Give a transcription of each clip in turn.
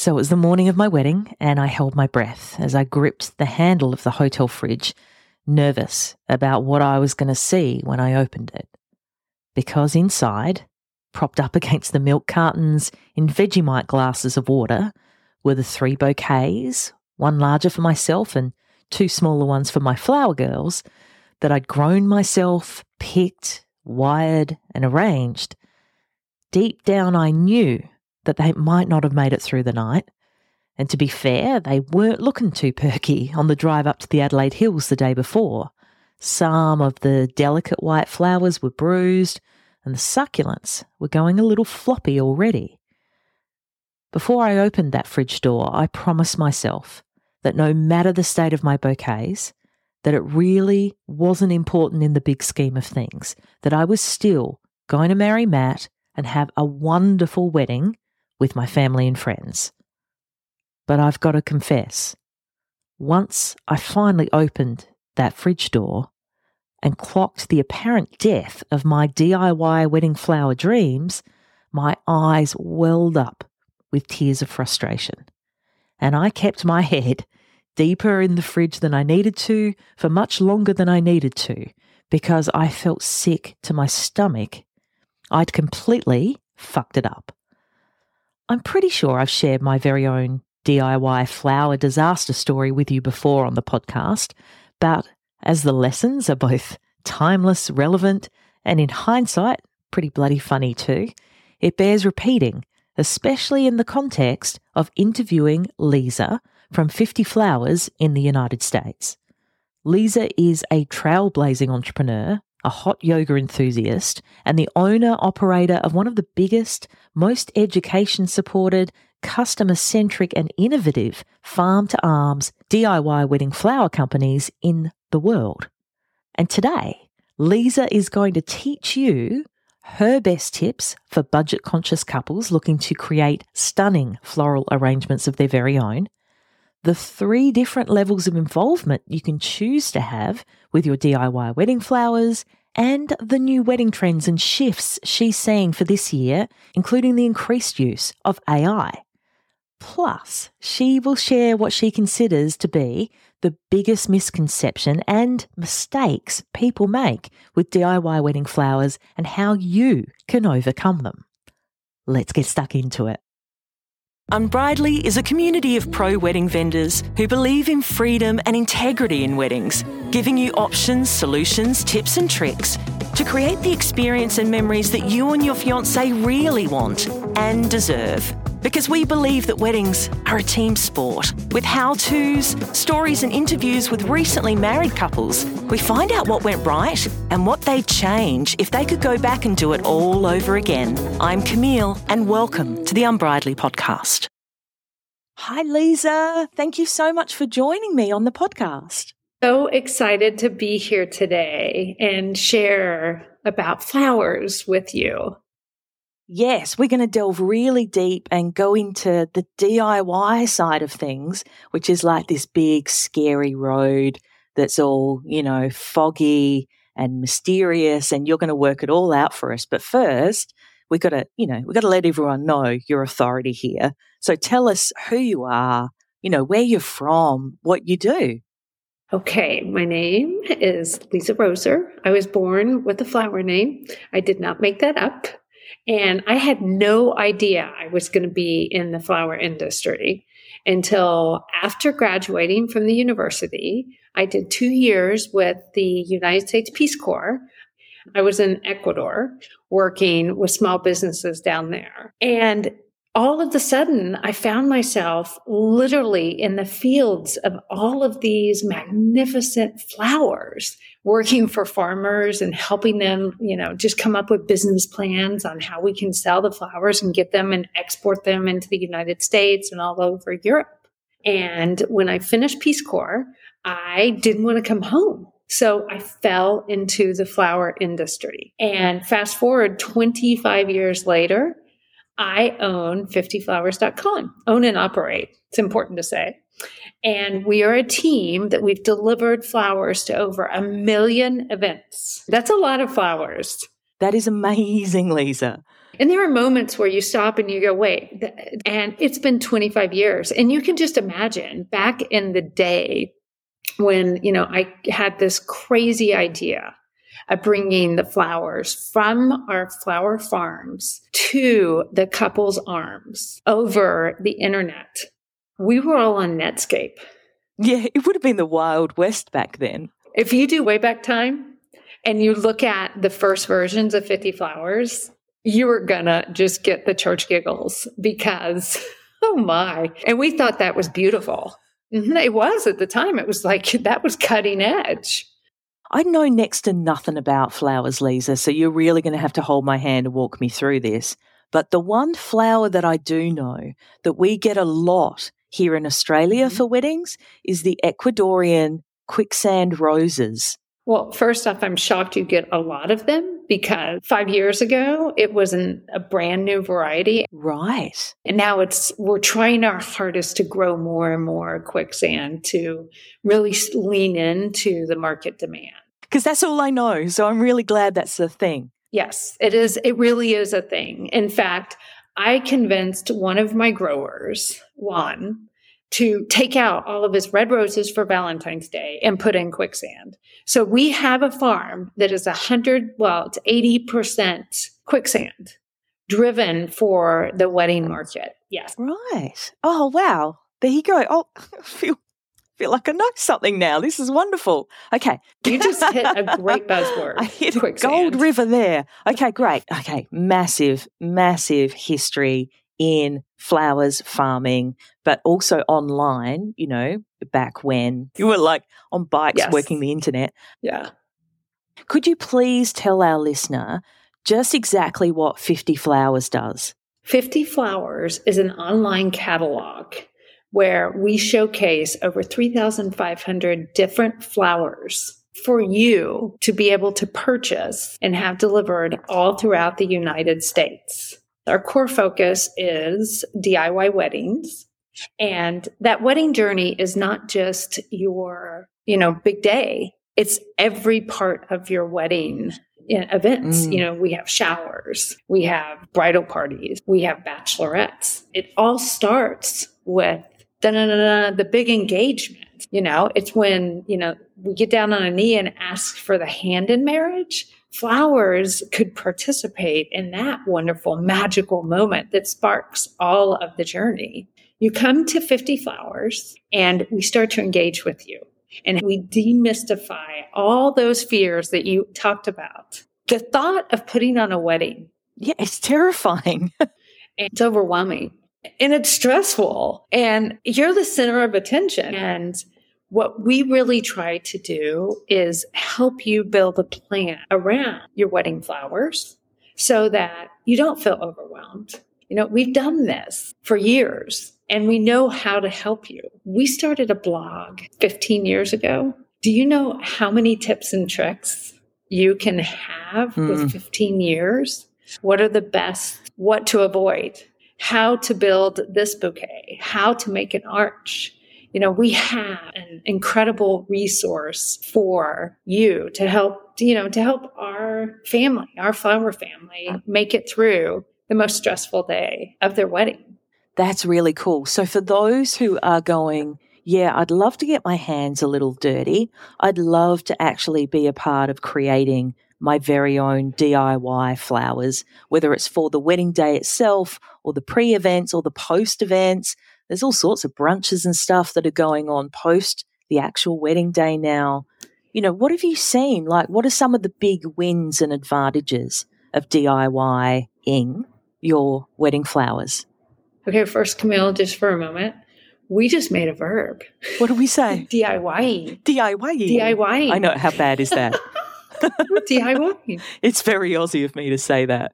So it was the morning of my wedding, and I held my breath as I gripped the handle of the hotel fridge, nervous about what I was going to see when I opened it. Because inside, propped up against the milk cartons in Vegemite glasses of water, were the three bouquets, one larger for myself and two smaller ones for my flower girls, that I'd grown myself, picked, wired, and arranged. Deep down, I knew that they might not have made it through the night. And to be fair, they weren't looking too perky on the drive up to the Adelaide Hills the day before. Some of the delicate white flowers were bruised, and the succulents were going a little floppy already. Before I opened that fridge door, I promised myself that no matter the state of my bouquets, that it really wasn't important in the big scheme of things, that I was still going to marry Matt and have a wonderful wedding with my family and friends. But I've got to confess, once I finally opened that fridge door and clocked the apparent death of my DIY wedding flower dreams, my eyes welled up with tears of frustration. And I kept my head deeper in the fridge than I needed to for much longer than I needed to because I felt sick to my stomach. I'd completely fucked it up. I'm pretty sure I've shared my very own DIY flower disaster story with you before on the podcast, but as the lessons are both timeless, relevant, and in hindsight, pretty bloody funny too, it bears repeating, especially in the context of interviewing Liza from 50 Flowers in the United States. Liza is a trailblazing entrepreneur a hot yoga enthusiast, and the owner operator of one of the biggest, most education supported, customer centric, and innovative farm to arms DIY wedding flower companies in the world. And today, Liza is going to teach you her best tips for budget conscious couples looking to create stunning floral arrangements of their very own the three different levels of involvement you can choose to have with your DIY wedding flowers, and the new wedding trends and shifts she's seeing for this year, including the increased use of AI. Plus, she will share what she considers to be the biggest misconception and mistakes people make with DIY wedding flowers and how you can overcome them. Let's get stuck into it. Um, Unbridely is a community of pro wedding vendors who believe in freedom and integrity in weddings, giving you options, solutions, tips, and tricks to create the experience and memories that you and your fiance really want and deserve. Because we believe that weddings are a team sport. With how to's, stories, and interviews with recently married couples, we find out what went right and what they'd change if they could go back and do it all over again. I'm Camille, and welcome to the Unbridely podcast. Hi, Liza. Thank you so much for joining me on the podcast. So excited to be here today and share about flowers with you. Yes, we're going to delve really deep and go into the DIY side of things, which is like this big, scary road that's all, you know, foggy and mysterious, and you're going to work it all out for us. But first, we've got to, you know, we've got to let everyone know your authority here. So tell us who you are, you know, where you're from, what you do. Okay, my name is Liza Roser. I was born with a flower name. I did not make that up. And I had no idea I was going to be in the flower industry until after graduating from the university. I did two years with the United States Peace Corps. I was in Ecuador working with small businesses down there. And all of a sudden, I found myself literally in the fields of all of these magnificent flowers, working for farmers and helping them, you know, just come up with business plans on how we can sell the flowers and get them and export them into the United States and all over Europe. And when I finished Peace Corps, I didn't want to come home. So I fell into the flower industry. And fast forward 25 years later, I own 50flowers.com, own and operate. It's important to say. And we are a team that we've delivered flowers to over a million events. That's a lot of flowers. That is amazing, Liza. And there are moments where you stop and you go, wait, and it's been 25 years. And you can just imagine back in the day when, you know, I had this crazy idea bringing the flowers from our flower farms to the couple's arms over the internet. We were all on Netscape. Yeah, it would have been the Wild West back then. If you do way back time and you look at the first versions of 50 Flowers, you were gonna just get the church giggles because, oh my. And we thought that was beautiful. Mm-hmm, it was at the time. It was like that was cutting edge. I know next to nothing about flowers, Liza, so you're really going to have to hold my hand and walk me through this. But the one flower that I do know that we get a lot here in Australia mm-hmm. for weddings is the Ecuadorian quicksand roses. Well, first off, I'm shocked you get a lot of them because five years ago it wasn't a brand new variety. Right. And now it's, we're trying our hardest to grow more and more quicksand to really lean into the market demand. Because that's all I know. So I'm really glad that's the thing. Yes, it is. It really is a thing. In fact, I convinced one of my growers, Juan, to take out all of his red roses for Valentine's Day and put in quicksand. So we have a farm that is a hundred, well, it's 80% quicksand driven for the wedding market. Yes. Right. Oh, wow. There you go. Oh, I feel, feel like I know something now. This is wonderful. Okay. You just hit a great buzzword. I hit quicksand. Gold River there. Okay, great. Okay. Massive, massive history in flowers farming, but also online, you know, back when you were like on bikes yes. working the internet. Yeah. Could you please tell our listener just exactly what 50 Flowers does? 50 Flowers is an online catalog where we showcase over 3,500 different flowers for you to be able to purchase and have delivered all throughout the United States. Our core focus is DIY weddings. And that wedding journey is not just your, you know, big day. It's every part of your wedding events. Mm. You know, we have showers, we have bridal parties, we have bachelorettes. It all starts with the big engagement. You know, it's when, you know, we get down on a knee and ask for the hand in marriage flowers could participate in that wonderful magical moment that sparks all of the journey. You come to 50 flowers and we start to engage with you and we demystify all those fears that you talked about. The thought of putting on a wedding. Yeah, it's terrifying. it's overwhelming and it's stressful and you're the center of attention and what we really try to do is help you build a plan around your wedding flowers so that you don't feel overwhelmed. You know, we've done this for years and we know how to help you. We started a blog 15 years ago. Do you know how many tips and tricks you can have mm. with 15 years? What are the best? What to avoid? How to build this bouquet? How to make an arch? You know, we have an incredible resource for you to help, you know, to help our family, our flower family make it through the most stressful day of their wedding. That's really cool. So for those who are going, yeah, I'd love to get my hands a little dirty. I'd love to actually be a part of creating my very own DIY flowers, whether it's for the wedding day itself or the pre events or the post events. There's all sorts of brunches and stuff that are going on post the actual wedding day now. You know, what have you seen? Like, what are some of the big wins and advantages of DIYing your wedding flowers? Okay, first, Camille, just for a moment. We just made a verb. What do we say? DIYing. DIYing. DIYing. I know. How bad is that? DIYing. It's very Aussie of me to say that.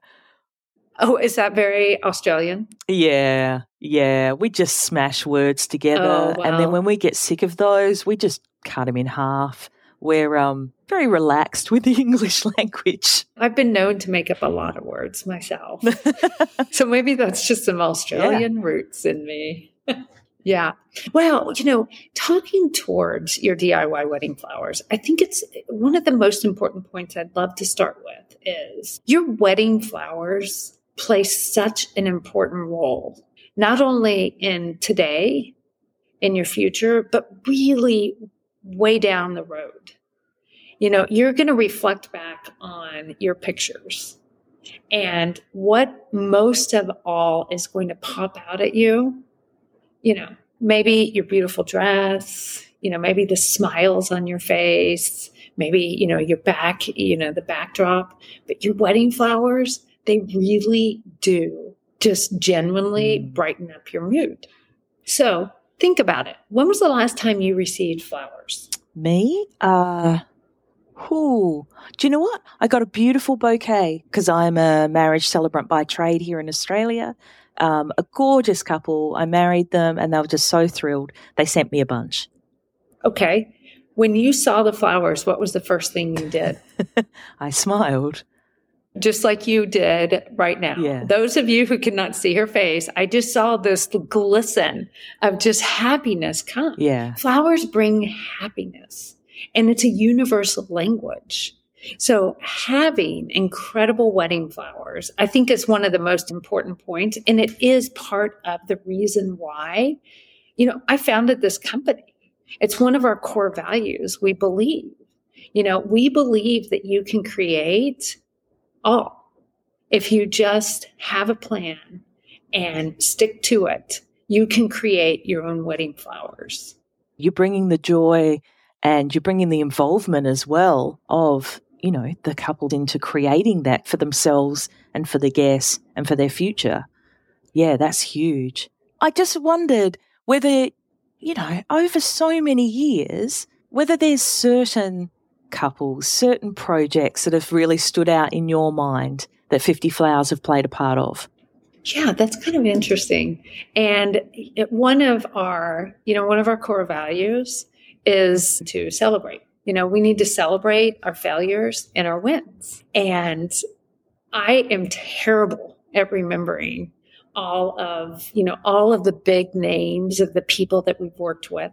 Oh, is that very Australian? Yeah, yeah. We just smash words together, oh, wow. and then when we get sick of those, we just cut them in half. We're um, very relaxed with the English language. I've been known to make up a lot of words myself, so maybe that's just some Australian yeah. roots in me. Yeah. Well, you know, talking towards your DIY wedding flowers, I think it's one of the most important points I'd love to start with is your wedding flowers play such an important role, not only in today, in your future, but really way down the road. You know, you're going to reflect back on your pictures. And what most of all is going to pop out at you, you know, maybe your beautiful dress, you know, maybe the smiles on your face, maybe, you know, your back, you know, the backdrop, but your wedding flowers, they really do just genuinely mm. brighten up your mood. So think about it. When was the last time you received flowers? Me? Uh, who? Do you know what? I got a beautiful bouquet because I'm a marriage celebrant by trade here in Australia. Um, a gorgeous couple. I married them and they were just so thrilled. They sent me a bunch. Okay. When you saw the flowers, what was the first thing you did? I smiled. Just like you did right now. Yeah. Those of you who cannot see her face, I just saw this glisten of just happiness come. Yeah. Flowers bring happiness and it's a universal language. So having incredible wedding flowers, I think is one of the most important points. And it is part of the reason why, you know, I founded this company. It's one of our core values. We believe, you know, we believe that you can create all if you just have a plan and stick to it. You can create your own wedding flowers. You're bringing the joy and you're bringing the involvement as well of you know the couple into creating that for themselves and for the guests and for their future yeah that's huge i just wondered whether you know, over so many years, whether there's certain couples, certain projects that have really stood out in your mind that 50 Flowers have played a part of? Yeah, that's kind of interesting. And one of our, you know, one of our core values is to celebrate. You know, we need to celebrate our failures and our wins. And I am terrible at remembering all of, you know, all of the big names of the people that we've worked with,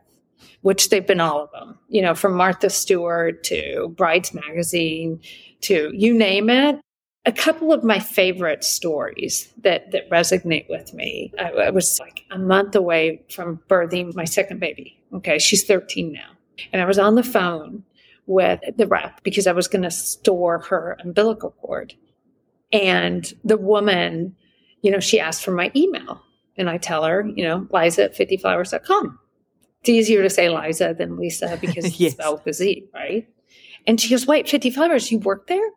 which they've been all of them, you know, from Martha Stewart to Brides Magazine to you name it. A couple of my favorite stories that, that resonate with me. I, I was like a month away from birthing my second baby. Okay. She's 13 now. And I was on the phone with the rep because I was going to store her umbilical cord. And the woman you know, she asked for my email and I tell her, you know, Liza at 50flowers.com. It's easier to say Liza than Lisa because it's yes. spelled with Z, right? And she goes, wait, 50 flowers, you work there?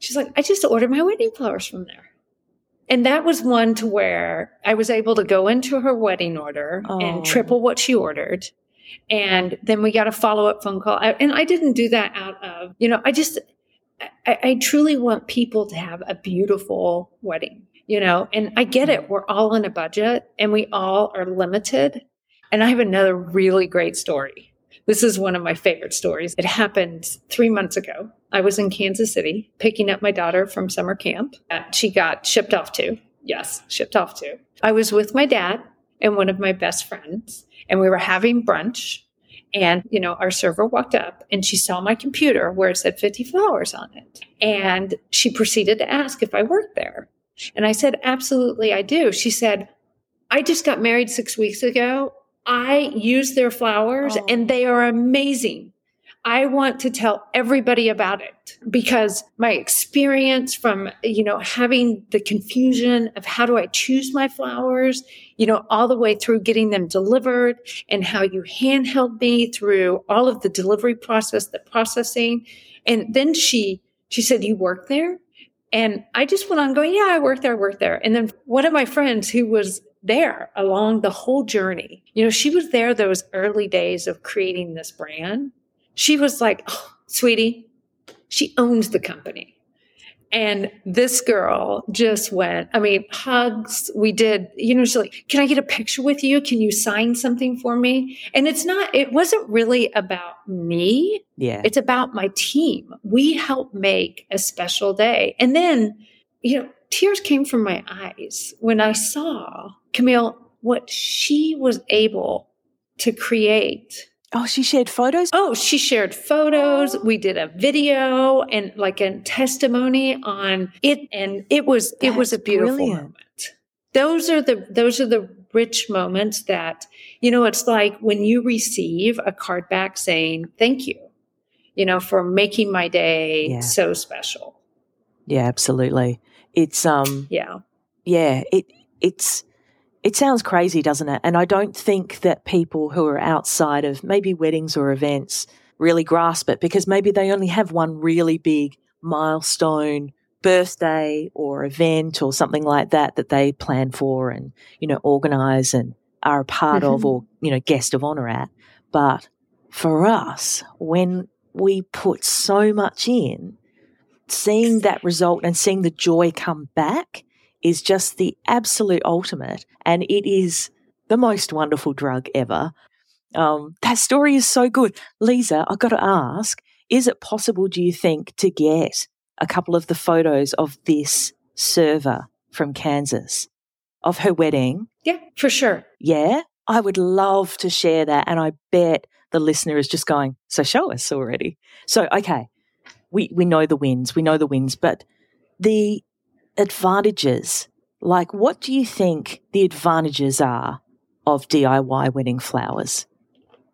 She's like, I just ordered my wedding flowers from there. And that was one to where I was able to go into her wedding order oh. and triple what she ordered. And then we got a follow up phone call. And I didn't do that out of, you know, I just, I, I truly want people to have a beautiful wedding you know, and I get it. We're all in a budget and we all are limited. And I have another really great story. This is one of my favorite stories. It happened three months ago. I was in Kansas City picking up my daughter from summer camp. She got shipped off to. Yes, shipped off to. I was with my dad and one of my best friends, and we were having brunch. And, you know, our server walked up and she saw my computer where it said 50 flowers on it. And she proceeded to ask if I worked there. And I said, Absolutely, I do. She said, I just got married six weeks ago. I use their flowers oh. and they are amazing. I want to tell everybody about it because my experience from, you know, having the confusion of how do I choose my flowers, you know, all the way through getting them delivered and how you handheld me through all of the delivery process, the processing. And then she, she said, you work there? And I just went on going, yeah, I work there, I work there. And then one of my friends who was there along the whole journey, you know, she was there those early days of creating this brand. She was like, oh, sweetie, she owns the company. And this girl just went, I mean, hugs. We did, you know, she's like, can I get a picture with you? Can you sign something for me? And it's not, it wasn't really about me. Yeah. It's about my team. We help make a special day. And then, you know, tears came from my eyes when I saw Camille, what she was able to create Oh, she shared photos? Oh, she shared photos. We did a video and like a testimony on it and it was That's it was a beautiful brilliant. moment. Those are the those are the rich moments that you know it's like when you receive a card back saying thank you you know for making my day yeah. so special. Yeah, absolutely. It's um yeah. Yeah, it it's it sounds crazy, doesn't it? And I don't think that people who are outside of maybe weddings or events really grasp it because maybe they only have one really big milestone birthday or event or something like that that they plan for and, you know, organize and are a part mm-hmm. of or, you know, guest of honor at. But for us, when we put so much in, seeing that result and seeing the joy come back is just the absolute ultimate. And it is the most wonderful drug ever. Um, that story is so good. Liza, I've got to ask is it possible, do you think, to get a couple of the photos of this server from Kansas of her wedding? Yeah, for sure. Yeah, I would love to share that. And I bet the listener is just going, So show us already. So, okay, we, we know the wins, we know the wins, but the advantages. Like, what do you think the advantages are of DIY wedding flowers?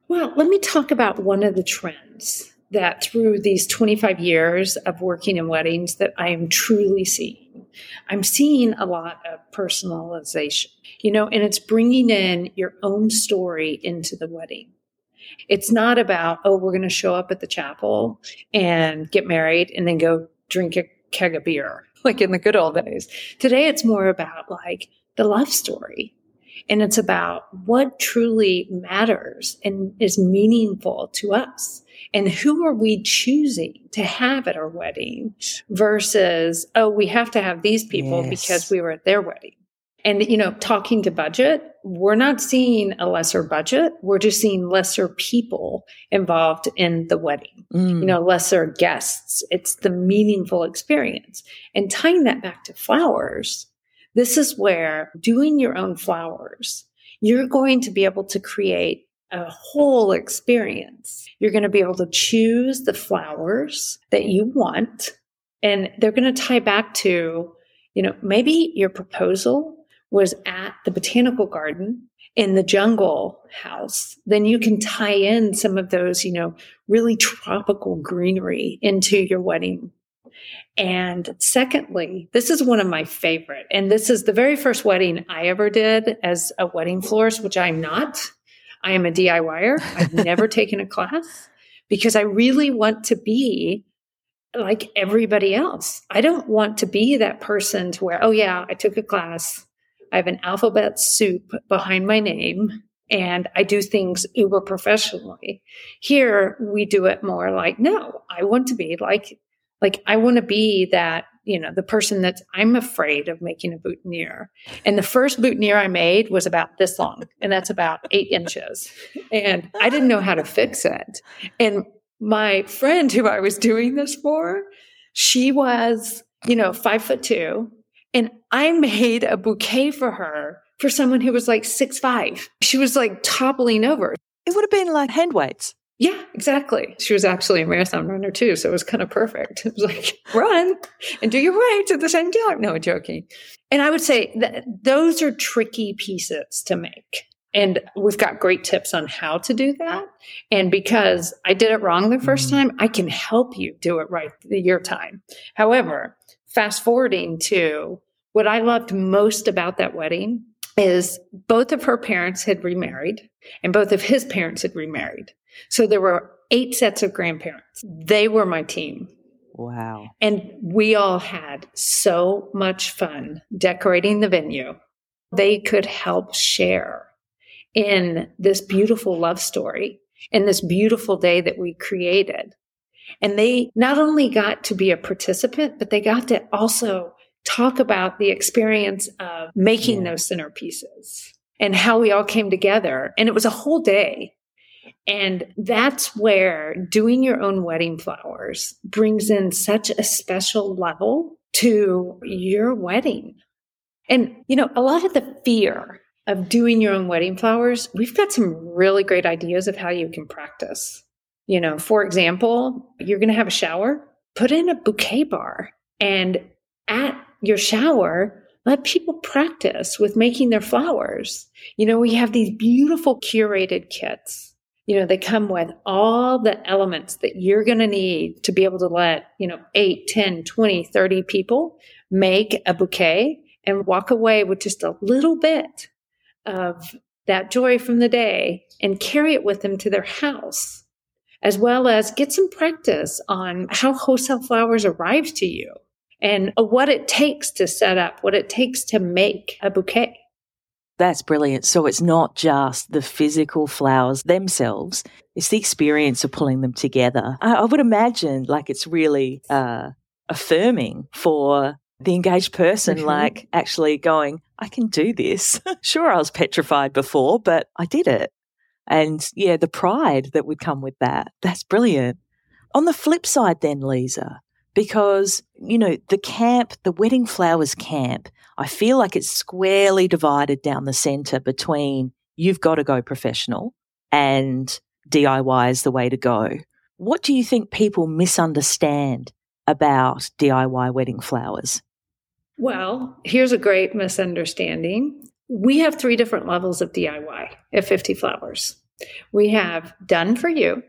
Well, let me talk about one of the trends that through these 25 years of working in weddings that I am truly seeing. I'm seeing a lot of personalization, you know, and it's bringing in your own story into the wedding. It's not about, oh, we're going to show up at the chapel and get married and then go drink a keg of beer like in the good old days. Today it's more about like the love story. And it's about what truly matters and is meaningful to us. And who are we choosing to have at our wedding versus, oh, we have to have these people yes. because we were at their wedding. And, you know, talking to budget, we're not seeing a lesser budget. We're just seeing lesser people involved in the wedding, mm. you know, lesser guests. It's the meaningful experience. And tying that back to flowers, this is where doing your own flowers, you're going to be able to create a whole experience. You're going to be able to choose the flowers that you want, and they're going to tie back to, you know, maybe your proposal was at the botanical garden in the jungle house, then you can tie in some of those, you know, really tropical greenery into your wedding. And secondly, this is one of my favorite, and this is the very first wedding I ever did as a wedding florist, which I'm not. I am a DIYer. I've never taken a class because I really want to be like everybody else. I don't want to be that person to where, oh yeah, I took a class. I have an alphabet soup behind my name and I do things uber professionally. Here we do it more like, no, I want to be like, like I want to be that, you know, the person that I'm afraid of making a boutonniere. And the first boutonniere I made was about this long and that's about eight inches. And I didn't know how to fix it. And my friend who I was doing this for, she was, you know, five foot two and I made a bouquet for her for someone who was like six five. She was like toppling over. It would have been like hand weights. Yeah, exactly. She was actually a marathon runner too, so it was kind of perfect. It was like run and do your weights at the same time. No, joking. And I would say that those are tricky pieces to make. And we've got great tips on how to do that. And because I did it wrong the 1st mm-hmm. time, I can help you do it right your time. However, fast forwarding to what I loved most about that wedding is both of her parents had remarried and both of his parents had remarried. So there were eight sets of grandparents. They were my team. Wow. And we all had so much fun decorating the venue. They could help share in this beautiful love story and this beautiful day that we created. And they not only got to be a participant, but they got to also talk about the experience of making yeah. those centerpieces and how we all came together. And it was a whole day. And that's where doing your own wedding flowers brings in such a special level to your wedding. And, you know, a lot of the fear of doing your own wedding flowers, we've got some really great ideas of how you can practice. You know, for example, you're going to have a shower, put in a bouquet bar and at your shower, let people practice with making their flowers. You know, we have these beautiful curated kits. You know, they come with all the elements that you're going to need to be able to let, you know, 8, 10, 20, 30 people make a bouquet and walk away with just a little bit of that joy from the day and carry it with them to their house, as well as get some practice on how wholesale flowers arrive to you and what it takes to set up, what it takes to make a bouquet. That's brilliant. So it's not just the physical flowers themselves, it's the experience of pulling them together. I, I would imagine like it's really uh, affirming for the engaged person, mm-hmm. like actually going, I can do this. sure, I was petrified before, but I did it. And yeah, the pride that would come with that. That's brilliant. On the flip side, then, Liza, because, you know, the camp, the Wedding Flowers camp, I feel like it's squarely divided down the center between you've got to go professional and DIY is the way to go. What do you think people misunderstand about DIY wedding flowers? Well, here's a great misunderstanding. We have three different levels of DIY at 50 Flowers. We have done for you,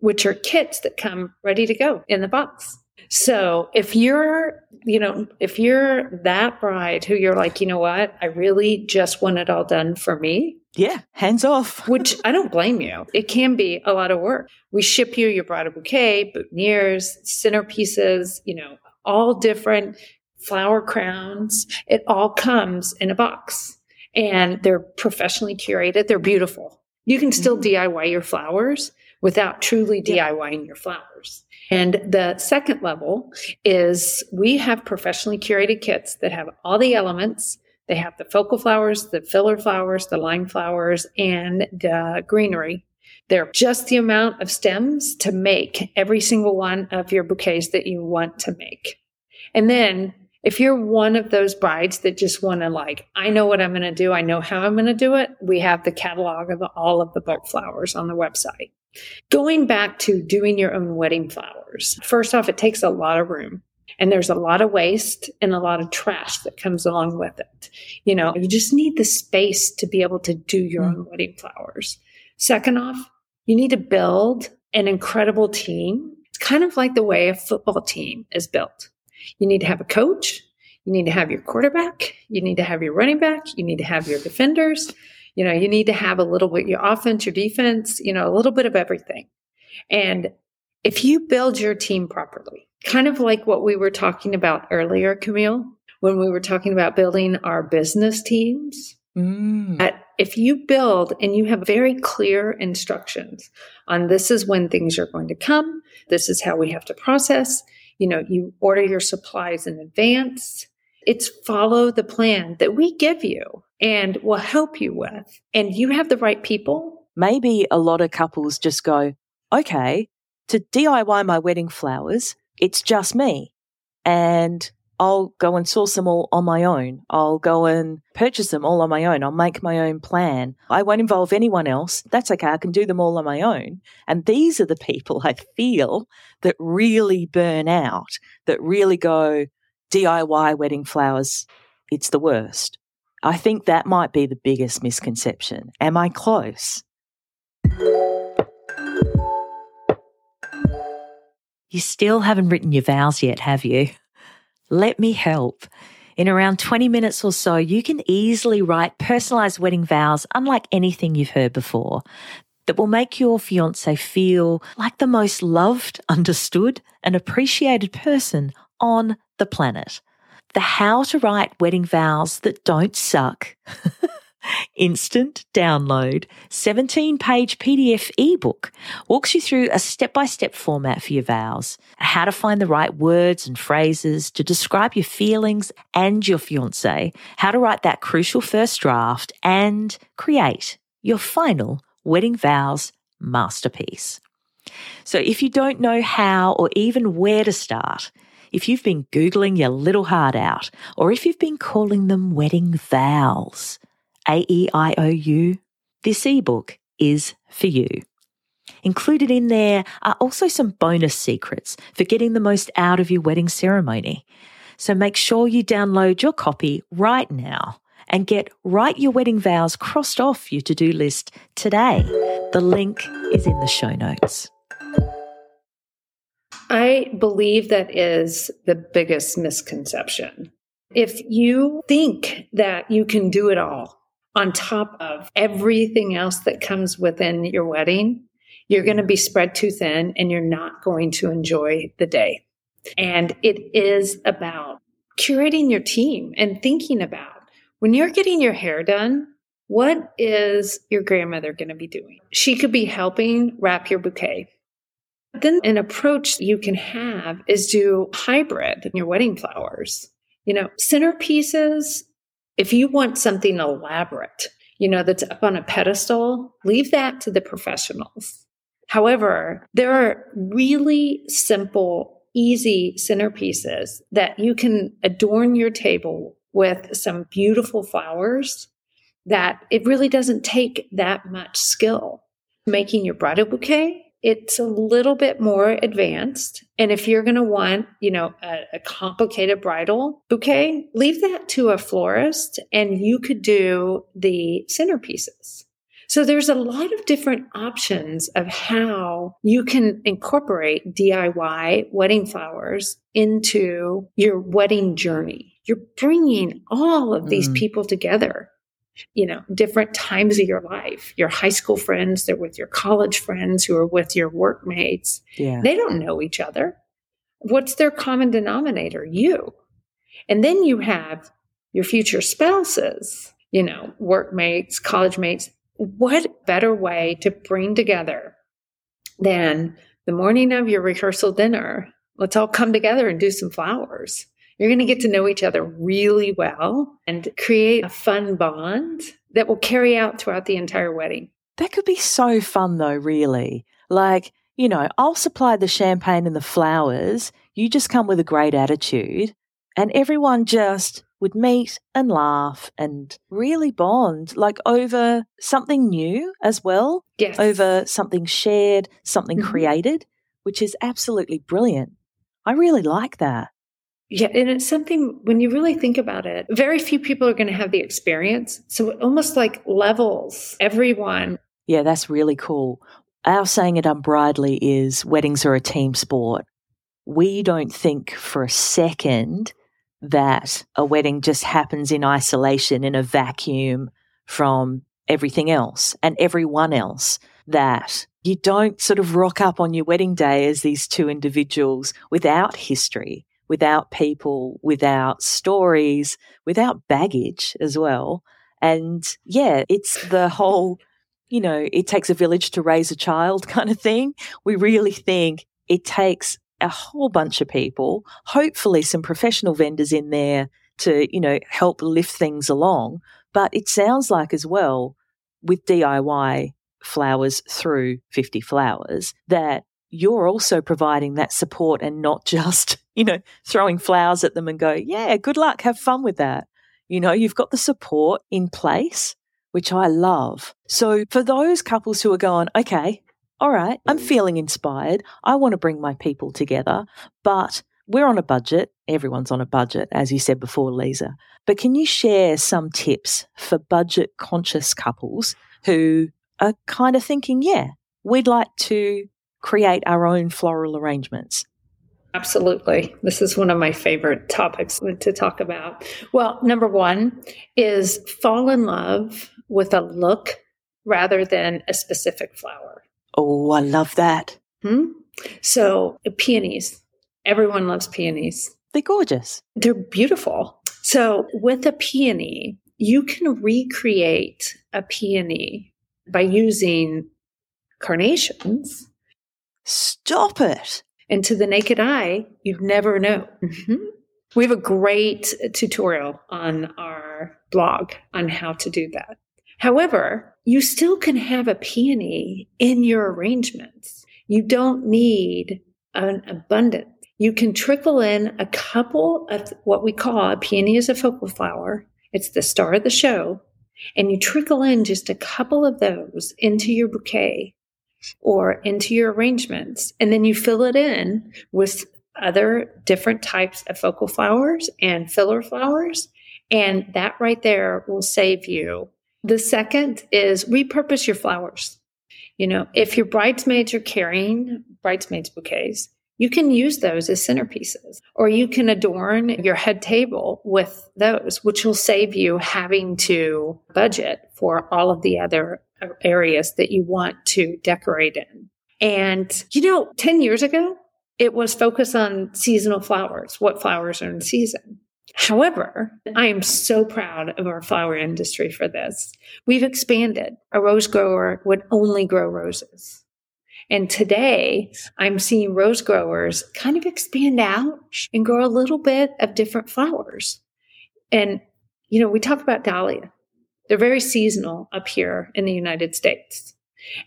which are kits that come ready to go in the box. So if you're, you know, if you're that bride who you're like, you know what, I really just want it all done for me. Yeah, hands off. which I don't blame you. It can be a lot of work. We ship you your bridal bouquet, boutonnieres, centerpieces, you know, all different flower crowns. It all comes in a box and they're professionally curated. They're beautiful. You can still mm-hmm. DIY your flowers without truly DIYing your flowers. And the second level is we have professionally curated kits that have all the elements. They have the focal flowers, the filler flowers, the line flowers, and the greenery. They're just the amount of stems to make every single one of your bouquets that you want to make. And then if you're one of those brides that just want to like, I know what I'm going to do. I know how I'm going to do it. We have the catalog of all of the bulk flowers on the website. Going back to doing your own wedding flowers. First off, it takes a lot of room and there's a lot of waste and a lot of trash that comes along with it. You know, you just need the space to be able to do your own wedding flowers. Second off, you need to build an incredible team. It's kind of like the way a football team is built. You need to have a coach. You need to have your quarterback. You need to have your running back. You need to have your defenders. You know, you need to have a little bit your offense, your defense, you know, a little bit of everything. And if you build your team properly, kind of like what we were talking about earlier, Camille, when we were talking about building our business teams, mm. if you build and you have very clear instructions on this is when things are going to come, this is how we have to process, you know, you order your supplies in advance. It's follow the plan that we give you and will help you with. And you have the right people. Maybe a lot of couples just go, okay, to DIY my wedding flowers, it's just me. And I'll go and source them all on my own. I'll go and purchase them all on my own. I'll make my own plan. I won't involve anyone else. That's okay. I can do them all on my own. And these are the people I feel that really burn out, that really go DIY wedding flowers. It's the worst. I think that might be the biggest misconception. Am I close? You still haven't written your vows yet, have you? Let me help. In around 20 minutes or so, you can easily write personalized wedding vows unlike anything you've heard before that will make your fiance feel like the most loved, understood, and appreciated person on the planet. The how to write wedding vows that don't suck instant download 17 page PDF ebook walks you through a step by step format for your vows, how to find the right words and phrases to describe your feelings and your fiance, how to write that crucial first draft, and create your final wedding vows masterpiece. So if you don't know how or even where to start, if you've been Googling your little heart out, or if you've been calling them wedding vows, A E I O U, this ebook is for you. Included in there are also some bonus secrets for getting the most out of your wedding ceremony. So make sure you download your copy right now and get Write Your Wedding Vows crossed off your to do list today. The link is in the show notes. I believe that is the biggest misconception. If you think that you can do it all on top of everything else that comes within your wedding, you're going to be spread too thin and you're not going to enjoy the day. And it is about curating your team and thinking about when you're getting your hair done, what is your grandmother going to be doing? She could be helping wrap your bouquet. Then an approach you can have is do hybrid your wedding flowers. You know, centerpieces, if you want something elaborate, you know, that's up on a pedestal, leave that to the professionals. However, there are really simple, easy centerpieces that you can adorn your table with some beautiful flowers that it really doesn't take that much skill. Making your bridal bouquet it's a little bit more advanced. And if you're going to want, you know, a, a, complicated bridal bouquet, leave that to a florist and you could do the centerpieces. So there's a lot of different options of how you can incorporate DIY wedding flowers into your wedding journey. You're bringing all of these mm. people together you know, different times of your life. Your high school friends, they're with your college friends who are with your workmates. Yeah. They don't know each other. What's their common denominator? You. And then you have your future spouses, you know, workmates, college mates. What better way to bring together than the morning of your rehearsal dinner? Let's all come together and do some flowers. You're going to get to know each other really well and create a fun bond that will carry out throughout the entire wedding. That could be so fun, though, really. Like, you know, I'll supply the champagne and the flowers. You just come with a great attitude, and everyone just would meet and laugh and really bond, like over something new as well. Yes. Over something shared, something mm-hmm. created, which is absolutely brilliant. I really like that. Yeah, and it's something when you really think about it, very few people are going to have the experience. So it almost like levels everyone. Yeah, that's really cool. Our saying it Unbridely is weddings are a team sport. We don't think for a second that a wedding just happens in isolation, in a vacuum from everything else and everyone else. That you don't sort of rock up on your wedding day as these two individuals without history without people, without stories, without baggage as well. And yeah, it's the whole, you know, it takes a village to raise a child kind of thing. We really think it takes a whole bunch of people, hopefully some professional vendors in there to, you know, help lift things along. But it sounds like as well with DIY flowers through 50 flowers that you're also providing that support and not just, you know, throwing flowers at them and go, yeah, good luck, have fun with that. You know, you've got the support in place, which I love. So for those couples who are going, okay, all right, I'm feeling inspired. I want to bring my people together, but we're on a budget. Everyone's on a budget, as you said before, Liza. But can you share some tips for budget conscious couples who are kind of thinking, yeah, we'd like to create our own floral arrangements? Absolutely. This is one of my favorite topics to talk about. Well, number one is fall in love with a look rather than a specific flower. Oh, I love that. Hmm? So, peonies. Everyone loves peonies. They're gorgeous. They're beautiful. So, with a peony, you can recreate a peony by using carnations Stop it. And to the naked eye, you'd never know. Mm-hmm. We have a great tutorial on our blog on how to do that. However, you still can have a peony in your arrangements. You don't need an abundance. You can trickle in a couple of what we call a peony is a focal flower. It's the star of the show. and you trickle in just a couple of those into your bouquet or into your arrangements, and then you fill it in with other different types of focal flowers and filler flowers. And that right there will save you. The second is repurpose your flowers. You know, if your bridesmaids are carrying bridesmaids bouquets, you can use those as centerpieces, or you can adorn your head table with those, which will save you having to budget for all of the other areas that you want to decorate in. And, you know, 10 years ago, it was focused on seasonal flowers, what flowers are in season. However, I am so proud of our flower industry for this. We've expanded. A rose grower would only grow roses. And today I'm seeing rose growers kind of expand out and grow a little bit of different flowers. And, you know, we talk about dahlia. They're very seasonal up here in the United States.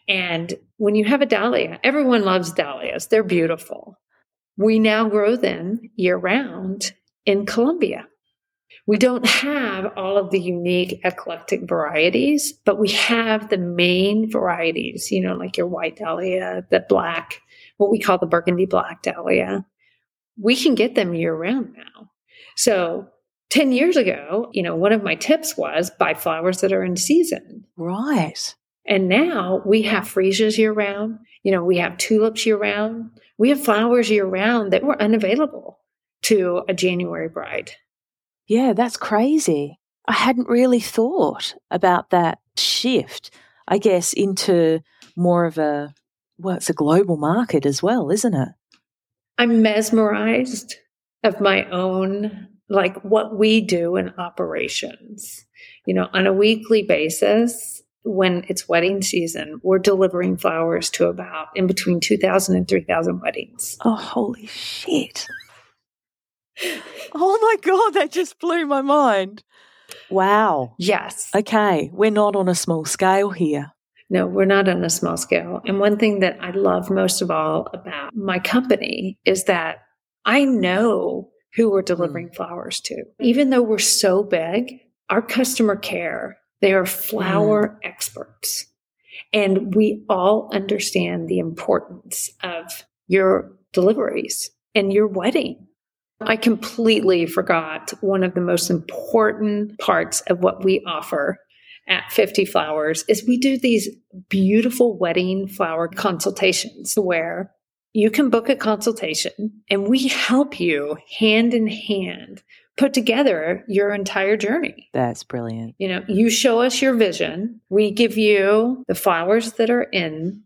And when you have a dahlia, everyone loves dahlias. They're beautiful. We now grow them year round in Colombia. We don't have all of the unique eclectic varieties, but we have the main varieties, you know, like your white dahlia, the black, what we call the burgundy black dahlia. We can get them year round now. So 10 years ago, you know, one of my tips was buy flowers that are in season. Right. And now we have freesias year round. You know, we have tulips year round. We have flowers year round that were unavailable to a January bride. Yeah, that's crazy. I hadn't really thought about that shift, I guess, into more of a, well, it's a global market as well, isn't it? I'm mesmerized of my own, like what we do in operations. You know, on a weekly basis, when it's wedding season, we're delivering flowers to about in between 2,000 and 3,000 weddings. Oh, holy shit. oh my God, that just blew my mind. Wow. Yes. Okay, we're not on a small scale here. No, we're not on a small scale. And one thing that I love most of all about my company is that I know who we're delivering mm. flowers to. Even though we're so big, our customer care they are flower mm. experts. And we all understand the importance of your deliveries and your wedding. I completely forgot one of the most important parts of what we offer at 50 Flowers is we do these beautiful wedding flower consultations where you can book a consultation and we help you hand in hand put together your entire journey. That's brilliant. You know, you show us your vision. We give you the flowers that are in.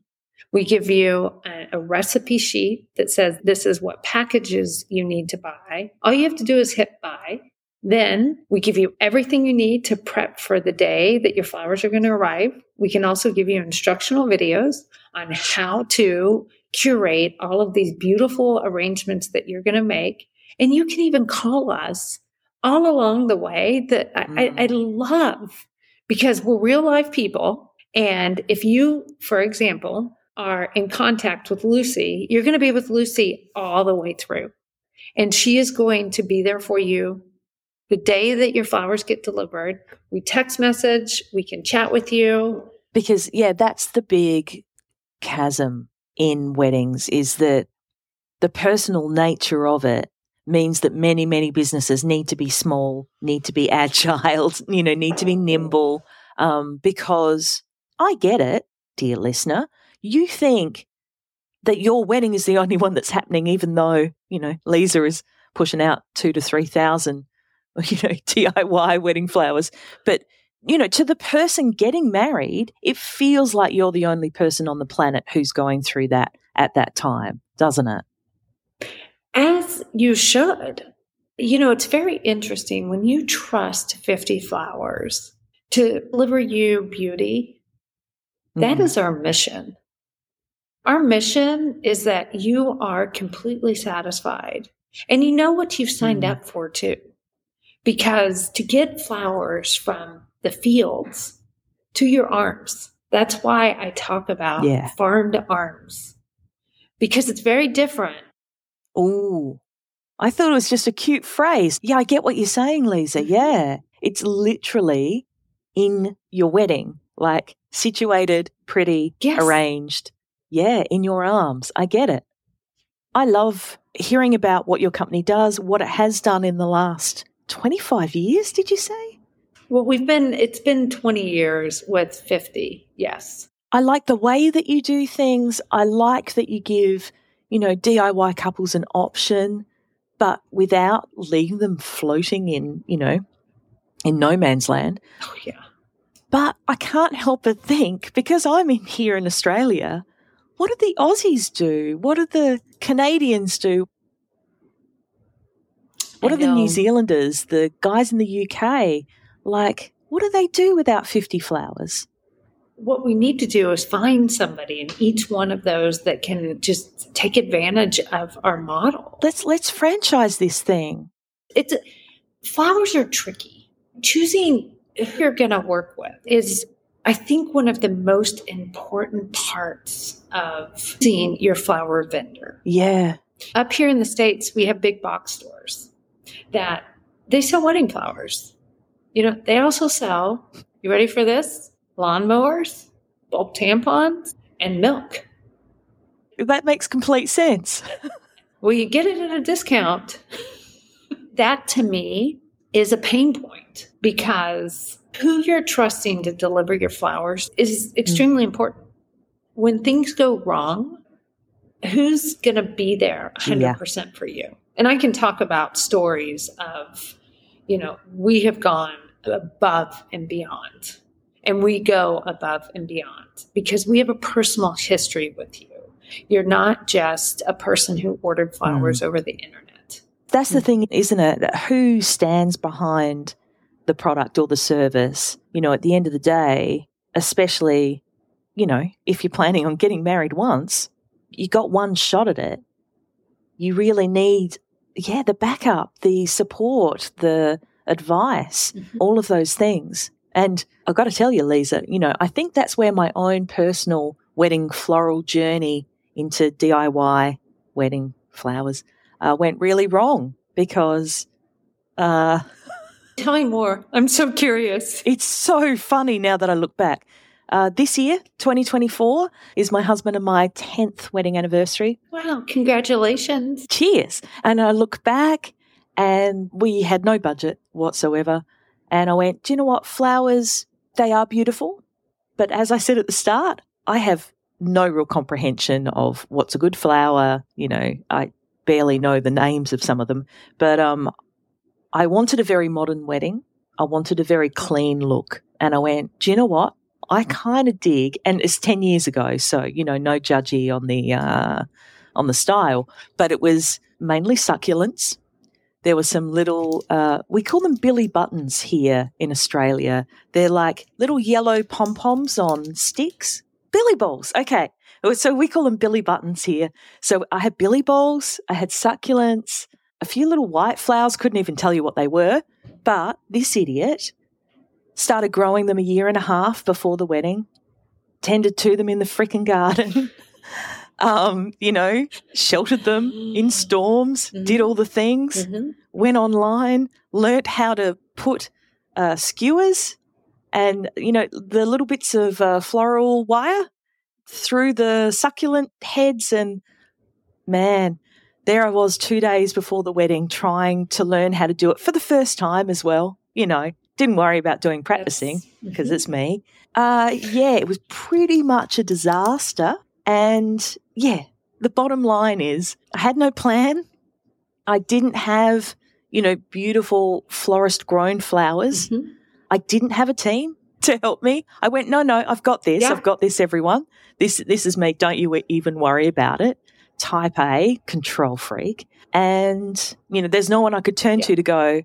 We give you a, a, recipe sheet that says this is what packages you need to buy. All you have to do is hit buy. Then we give you everything you need to prep for the day that your flowers are going to arrive. We can also give you instructional videos on how to curate all of these beautiful arrangements that you're going to make and you can even call us all along the way that mm. I, I mm. love because we're real life people. And if you, for example, are in contact with Lucy, you're going to be with Lucy all the way through. And she is going to be there for you the day that your flowers get delivered. We text message, we can chat with you. Because, yeah, that's the big chasm in weddings is that the personal nature of it means that many, many businesses need to be small, need to be agile, you know, need to be nimble. Um, because I get it, dear listener. You think that your wedding is the only one that's happening, even though, you know, Liza is pushing out two to 3,000, you know, DIY wedding flowers. But, you know, to the person getting married, it feels like you're the only person on the planet who's going through that at that time, doesn't it? As you should. You know, it's very interesting when you trust 50 flowers to deliver you beauty. Mm-hmm. That is our mission. Our mission is that you are completely satisfied and you know what you've signed mm-hmm. up for too. Because to get flowers from the fields to your arms, that's why I talk about yeah. farm to arms because it's very different Oh, I thought it was just a cute phrase. Yeah, I get what you're saying, Liza. Mm-hmm. Yeah. It's literally in your wedding, like situated, pretty, Yes. arranged. Yeah, in your arms. I get it. I love hearing about what your company does, what it has done in the last 25 years, did you say? Well, we've been, it's been 20 years with 50. Yes. I like the way that you do things. I like that you give, you know, DIY couples an option, but without leaving them floating in, you know, in no man's land. Oh, yeah. But I can't help but think, because I'm in here in Australia, what do the Aussies do? What do the Canadians do? What I do the New. Zealanders, the guys in the UK, like, what do they do without 50 flowers? What we need to do is find somebody in each one of those that can just take advantage of our model. Let's let's franchise this thing. It's flowers are tricky. Choosing who you're going to work with is, I think, one of the most important parts of seeing your flower vendor. Yeah. Up here in the States, we have big box stores that they sell wedding flowers. You know, they also sell, you ready for this? Lawnmowers, bulk tampons, and milk. That makes complete sense. Well, you get it at a discount. that to me is a pain point because who you're trusting to deliver your flowers is extremely mm. important. When things go wrong, who's going to be there 100% for you? And I can talk about stories of, you know, we have gone above and beyond. And we go above and beyond because we have a personal history with you. You're not just a person who ordered flowers mm. over the internet. That's the thing, isn't it? Who stands behind the product or the service? You know, at the end of the day, especially, you know, if you're planning on getting married once, you got one shot at it. You really need, yeah, the backup, the support, the advice, Mhm. all of those things. And I've got to tell you, Liza, you know, I think that's where my own personal wedding floral journey into DIY wedding flowers uh, went really wrong because uh, Tell me more. I'm so curious. it's so funny now that I look back. Uh, this year, 2024, is my husband and my 10th wedding anniversary. Wow, congratulations. Cheers. And I look back and we had no budget whatsoever. And I went, do you know what? Flowers, they are beautiful. But as I said at the start, I have no real comprehension of what's a good flower. You know, I barely know the names of some of them. But um, I wanted a very modern wedding. I wanted a very clean look. And I went, do you know what? I kind of dig, and it's 10 years ago. So, you know, no judgy on the, uh, on the style, but it was mainly succulents. There were some little, uh, we call them billy buttons here in Australia. They're like little yellow pom poms on sticks. Billy balls. Okay. So we call them billy buttons here. So I had billy balls, I had succulents, a few little white flowers, couldn't even tell you what they were. But this idiot started growing them a year and a half before the wedding, tended to them in the frickin' garden. um, you know, sheltered them in storms, did all the things, Mhm. went online, learnt how to put uh, skewers and, you know, the little bits of uh, floral wire through the succulent heads. And man, there I was two days before the wedding trying to learn how to do it for the first time as well. You know, didn't worry about doing practicing because it's me. Uh, yeah, it was pretty much a disaster. And yeah, the bottom line is I had no plan. I didn't have, you know, beautiful florist grown flowers. Mhm. I didn't have a team to help me. I went, no, no, I've got this. Yeah. I've got this, everyone. This, this is me. Don't you even worry about it. Type A, control freak. And, you know, there's no one I could turn Yeah. to to go,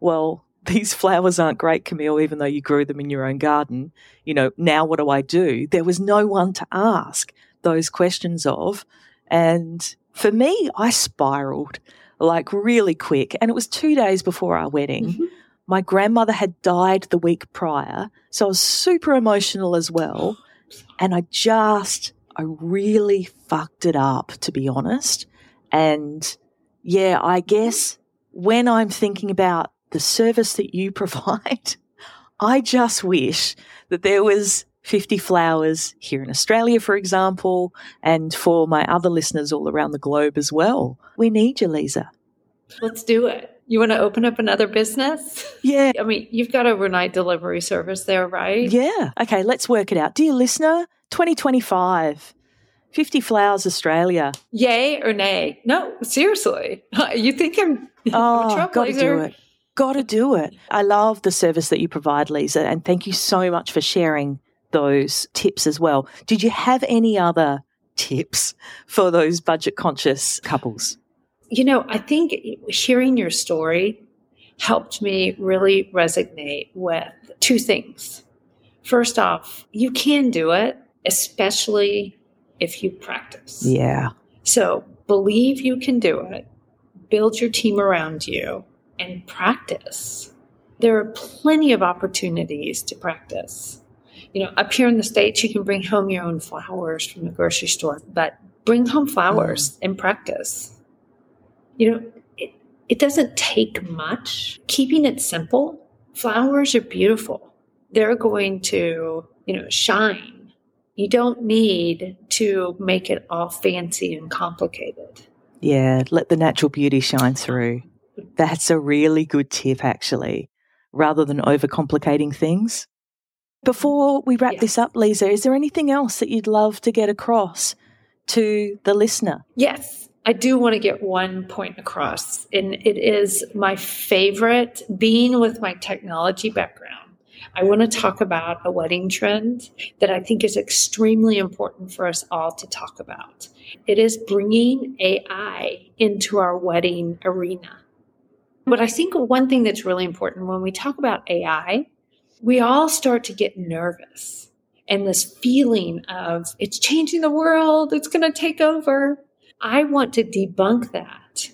well, these flowers aren't great, Camille, even though you grew them in your own garden. You know, now what do I do? There was no one to ask those questions of. And for me, I spiraled like really quick. And it was two days before our wedding. Mhm. My grandmother had died the week prior. So I was super emotional as well. And I just, I really fucked it up, to be honest. And yeah, I guess when I'm thinking about the service that you provide, I just wish that there was 50 flowers here in Australia, for example, and for my other listeners all around the globe as well. We need you, Liza. Let's do it. You want to open up another business? Yeah. I mean, you've got overnight delivery service there, right? Yeah. Okay, let's work it out. Dear listener, 2025, 50 Flowers Australia. Yay or nay? No, seriously. You think I'm, Oh, a got to do it. Got to do it. I love the service that you provide, Liza, and thank you so much for sharing those tips as well. Did you have any other tips for those budget conscious couples? You know, I think hearing your story helped me really resonate with two things. First off, you can do it, especially if you practice. Yeah. So believe you can do it, build your team around you, and practice. There are plenty of opportunities to practice. You know, up here in the States, you can bring home your own flowers from the grocery store, but bring home flowers mm. and practice. You know, it, it doesn't take much. Keeping it simple, flowers are beautiful. They're going to, you know, shine. You don't need to make it all fancy and complicated. Yeah. Let the natural beauty shine through. That's a really good tip, actually, rather than overcomplicating things. Before we wrap Yes. this up, Liza, is there anything else that you'd love to get across to the listener? Yes, I do want to get one point across, and it is my favorite being with my technology background. I want to talk about a wedding trend that I think is extremely important for us all to talk about. It is bringing AI into our wedding arena. But I think one thing that's really important when we talk about AI, we all start to get nervous and this feeling of it's changing the world, it's going to take over. I want to debunk that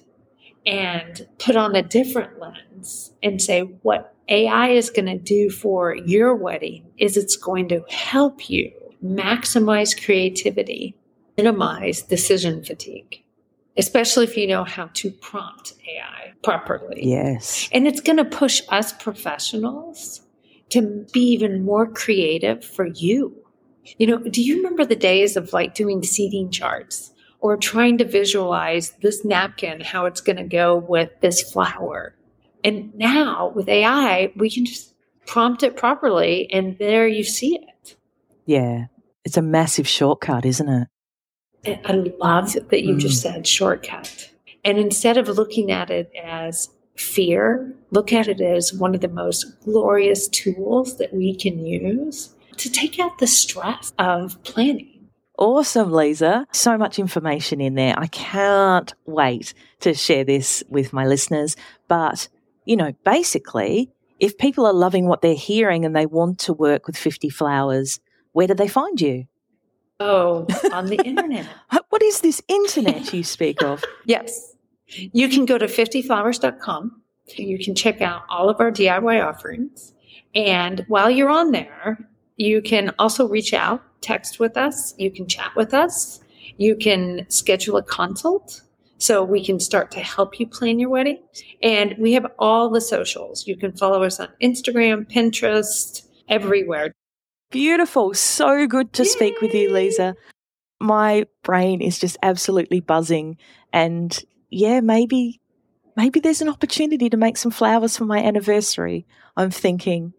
and put on a different lens and say what AI is going to do for your wedding is it's going to help you maximize creativity, minimize decision fatigue, especially if you know how to prompt AI properly. Yes. And it's going to push us professionals to be even more creative for you. You know, do you remember the days of like doing seating charts or trying to visualize this napkin, how it's going to go with this flower? And now with AI, we can just prompt it properly and there you see it. Yeah. It's a massive shortcut, isn't it? I love that you Mm. just said shortcut. And instead of looking at it as fear, look at it as one of the most glorious tools that we can use to take out the stress of planning. Awesome, Liza. So much information in there. I can't wait to share this with my listeners. But, you know, basically, if people are loving what they're hearing and they want to work with 50 Flowers, where do they find you? Oh, on the internet. What is this internet you speak of? Yes. You can go to 50flowers.com. You can check out all of our DIY offerings. And while you're on there, you can also reach out, text with us, you can chat with us, you can schedule a consult so we can start to help you plan your wedding. And we have all the socials. You can follow us on Instagram, Pinterest, everywhere. Beautiful. So good to speak with you, Liza. My brain is just absolutely buzzing. And yeah, maybe, maybe there's an opportunity to make some flowers for my anniversary. I'm thinking,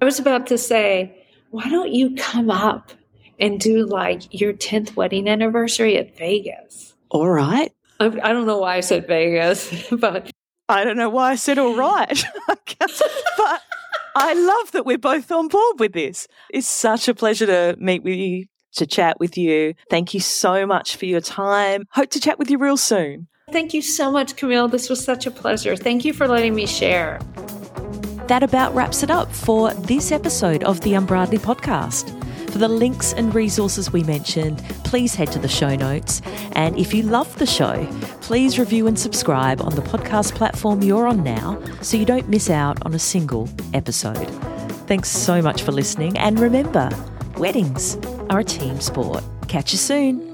I was about to say, why don't you come up and do like your 10th wedding anniversary at Vegas? all right. I, I don't know why I said Vegas, but I don't know why I said all right, but I love that we're both on board with this. It's such a pleasure to meet with you, to chat with you. Thank you so much for your time. Hope to chat with you real soon. thank you so much, Camille. This was such a pleasure. Thank you for letting me share. That about wraps it up for this episode of the Unbridely podcast. For the links and resources we mentioned, please head to the show notes. And if you love the show, please review and subscribe on the podcast platform you're on now so you don't miss out on a single episode. Thanks so much for listening. And remember, weddings are a team sport. Catch you soon.